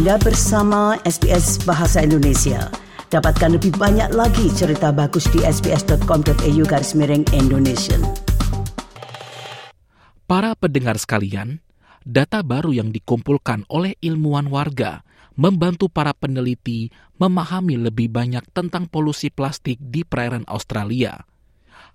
Anda bersama SBS Bahasa Indonesia. Dapatkan lebih banyak lagi cerita bagus di sbs.com.au garis miring Indonesia. Para pendengar sekalian, data baru yang dikumpulkan oleh ilmuwan warga membantu para peneliti memahami lebih banyak tentang polusi plastik di perairan Australia.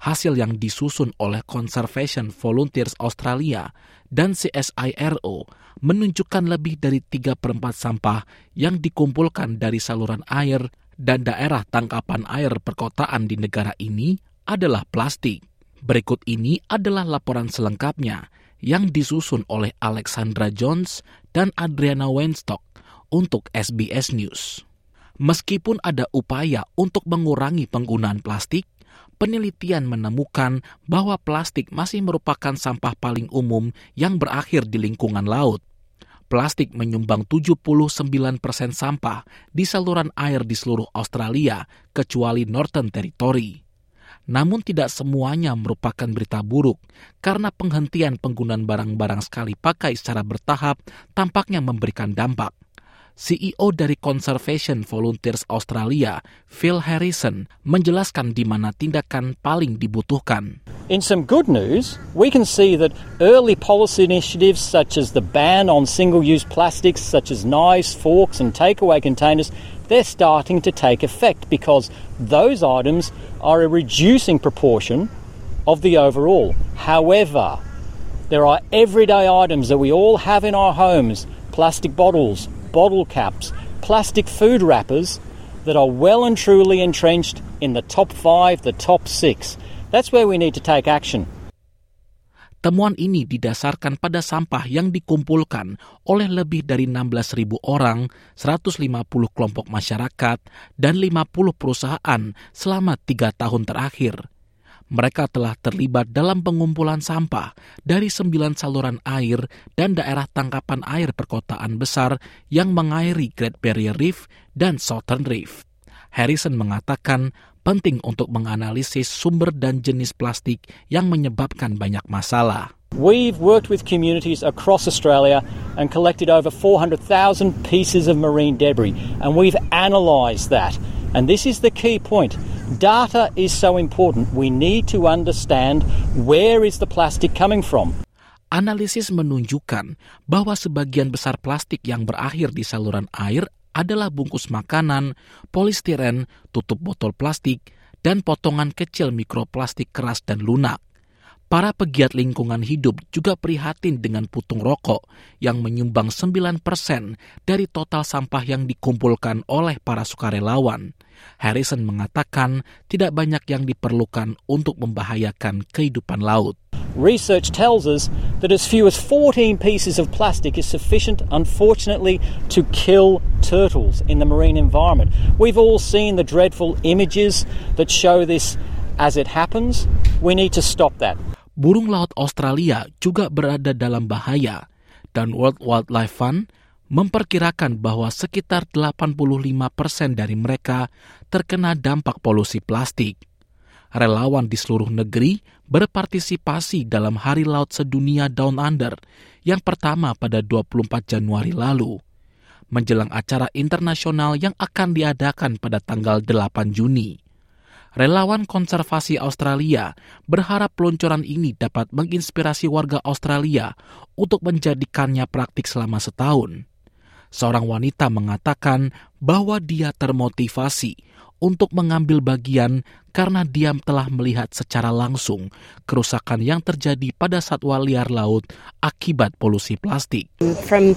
Hasil yang disusun oleh Conservation Volunteers Australia dan CSIRO menunjukkan lebih dari 3 per 4 sampah yang dikumpulkan dari saluran air dan daerah tangkapan air perkotaan di negara ini adalah plastik. Berikut ini adalah laporan selengkapnya yang disusun oleh Alexandra Jones dan Adriana Weinstock untuk SBS News. Meskipun ada upaya untuk mengurangi penggunaan plastik, penelitian menemukan bahwa plastik masih merupakan sampah paling umum yang berakhir di lingkungan laut. Plastik menyumbang 79 persen sampah di saluran air di seluruh Australia, kecuali Northern Territory. Namun tidak semuanya merupakan berita buruk, karena penghentian penggunaan barang-barang sekali pakai secara bertahap tampaknya memberikan dampak. CEO dari Conservation Volunteers Australia, Phil Harrison, menjelaskan di mana tindakan paling dibutuhkan. In some good news, we can see that early policy initiatives such as the ban on single-use plastics such as knives, forks and takeaway containers, they're starting to take effect because those items are a reducing proportion of the overall. However, there are everyday items that we all have in our homes, plastic bottles, bottle caps, plastic food wrappers that are well and truly entrenched in the top five, the top six. That's where we need to take action. Temuan ini didasarkan pada sampah yang dikumpulkan oleh lebih dari 16.000 orang, 150 kelompok masyarakat, dan 50 perusahaan selama tiga tahun terakhir mereka telah terlibat dalam pengumpulan sampah dari sembilan saluran air dan daerah tangkapan air perkotaan besar yang mengairi Great Barrier Reef dan Southern Reef. Harrison mengatakan penting untuk menganalisis sumber dan jenis plastik yang menyebabkan banyak masalah. We've worked with communities across Australia and collected over 400,000 pieces of marine debris, and we've analysed that. And this is the key point. Data is so important. We need to understand where is the plastic coming from. Analisis menunjukkan bahwa sebagian besar plastik yang berakhir di saluran air adalah bungkus makanan, polistiren, tutup botol plastik, dan potongan kecil mikroplastik keras dan lunak. Para pegiat lingkungan hidup juga prihatin dengan putung rokok yang menyumbang 9% dari total sampah yang dikumpulkan oleh para sukarelawan. Harrison mengatakan tidak banyak yang diperlukan untuk membahayakan kehidupan laut. Research tells us that as few as 14 pieces of plastic is sufficient, unfortunately, to kill turtles in the marine environment. We've all seen the dreadful images that show this as it happens. We need to stop that burung laut Australia juga berada dalam bahaya dan World Wildlife Fund memperkirakan bahwa sekitar 85 persen dari mereka terkena dampak polusi plastik. Relawan di seluruh negeri berpartisipasi dalam Hari Laut Sedunia Down Under yang pertama pada 24 Januari lalu, menjelang acara internasional yang akan diadakan pada tanggal 8 Juni relawan konservasi Australia berharap peluncuran ini dapat menginspirasi warga Australia untuk menjadikannya praktik selama setahun. Seorang wanita mengatakan bahwa dia termotivasi untuk mengambil bagian karena dia telah melihat secara langsung kerusakan yang terjadi pada satwa liar laut akibat polusi plastik. From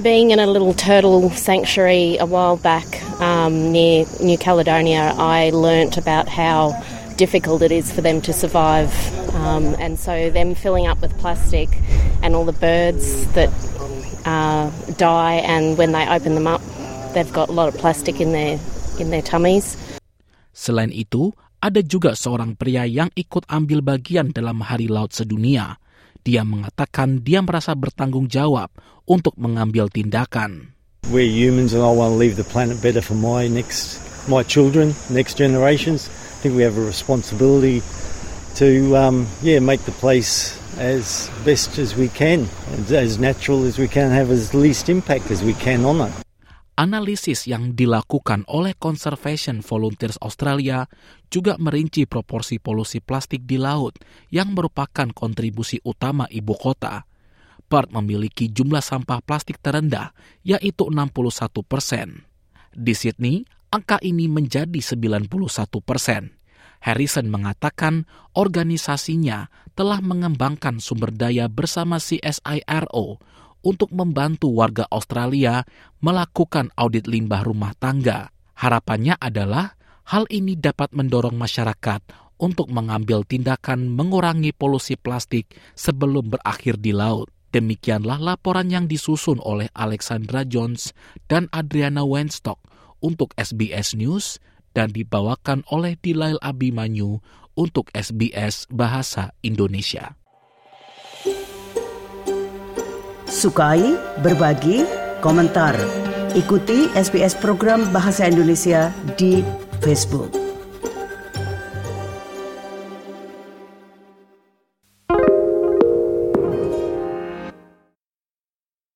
being in a little turtle sanctuary a while back um, near New Caledonia, I learnt about how difficult it is for them to survive. Um, and so, them filling up with plastic and all the birds that uh, die, and when they open them up, they've got a lot of plastic in their, in their tummies. Selain itu, ada juga seorang pria yang ikut ambil bagian dalam Hari Laut Sedunia. Dia mengatakan dia merasa bertanggung jawab untuk mengambil tindakan. We're humans and I want to leave the planet better for my next my children, next generations. I think we have a responsibility to um, yeah make the place as best as we can, as natural as we can, have as least impact as we can on it. Analisis yang dilakukan oleh Conservation Volunteers Australia juga merinci proporsi polusi plastik di laut yang merupakan kontribusi utama ibu kota. Perth memiliki jumlah sampah plastik terendah, yaitu 61 persen. Di Sydney, angka ini menjadi 91 persen. Harrison mengatakan organisasinya telah mengembangkan sumber daya bersama CSIRO untuk membantu warga Australia melakukan audit limbah rumah tangga. Harapannya adalah hal ini dapat mendorong masyarakat untuk mengambil tindakan mengurangi polusi plastik sebelum berakhir di laut. Demikianlah laporan yang disusun oleh Alexandra Jones dan Adriana Wenstock untuk SBS News dan dibawakan oleh Dilail Abimanyu untuk SBS Bahasa Indonesia. Sukai, berbagi, komentar. Ikuti SBS program Bahasa Indonesia di Facebook.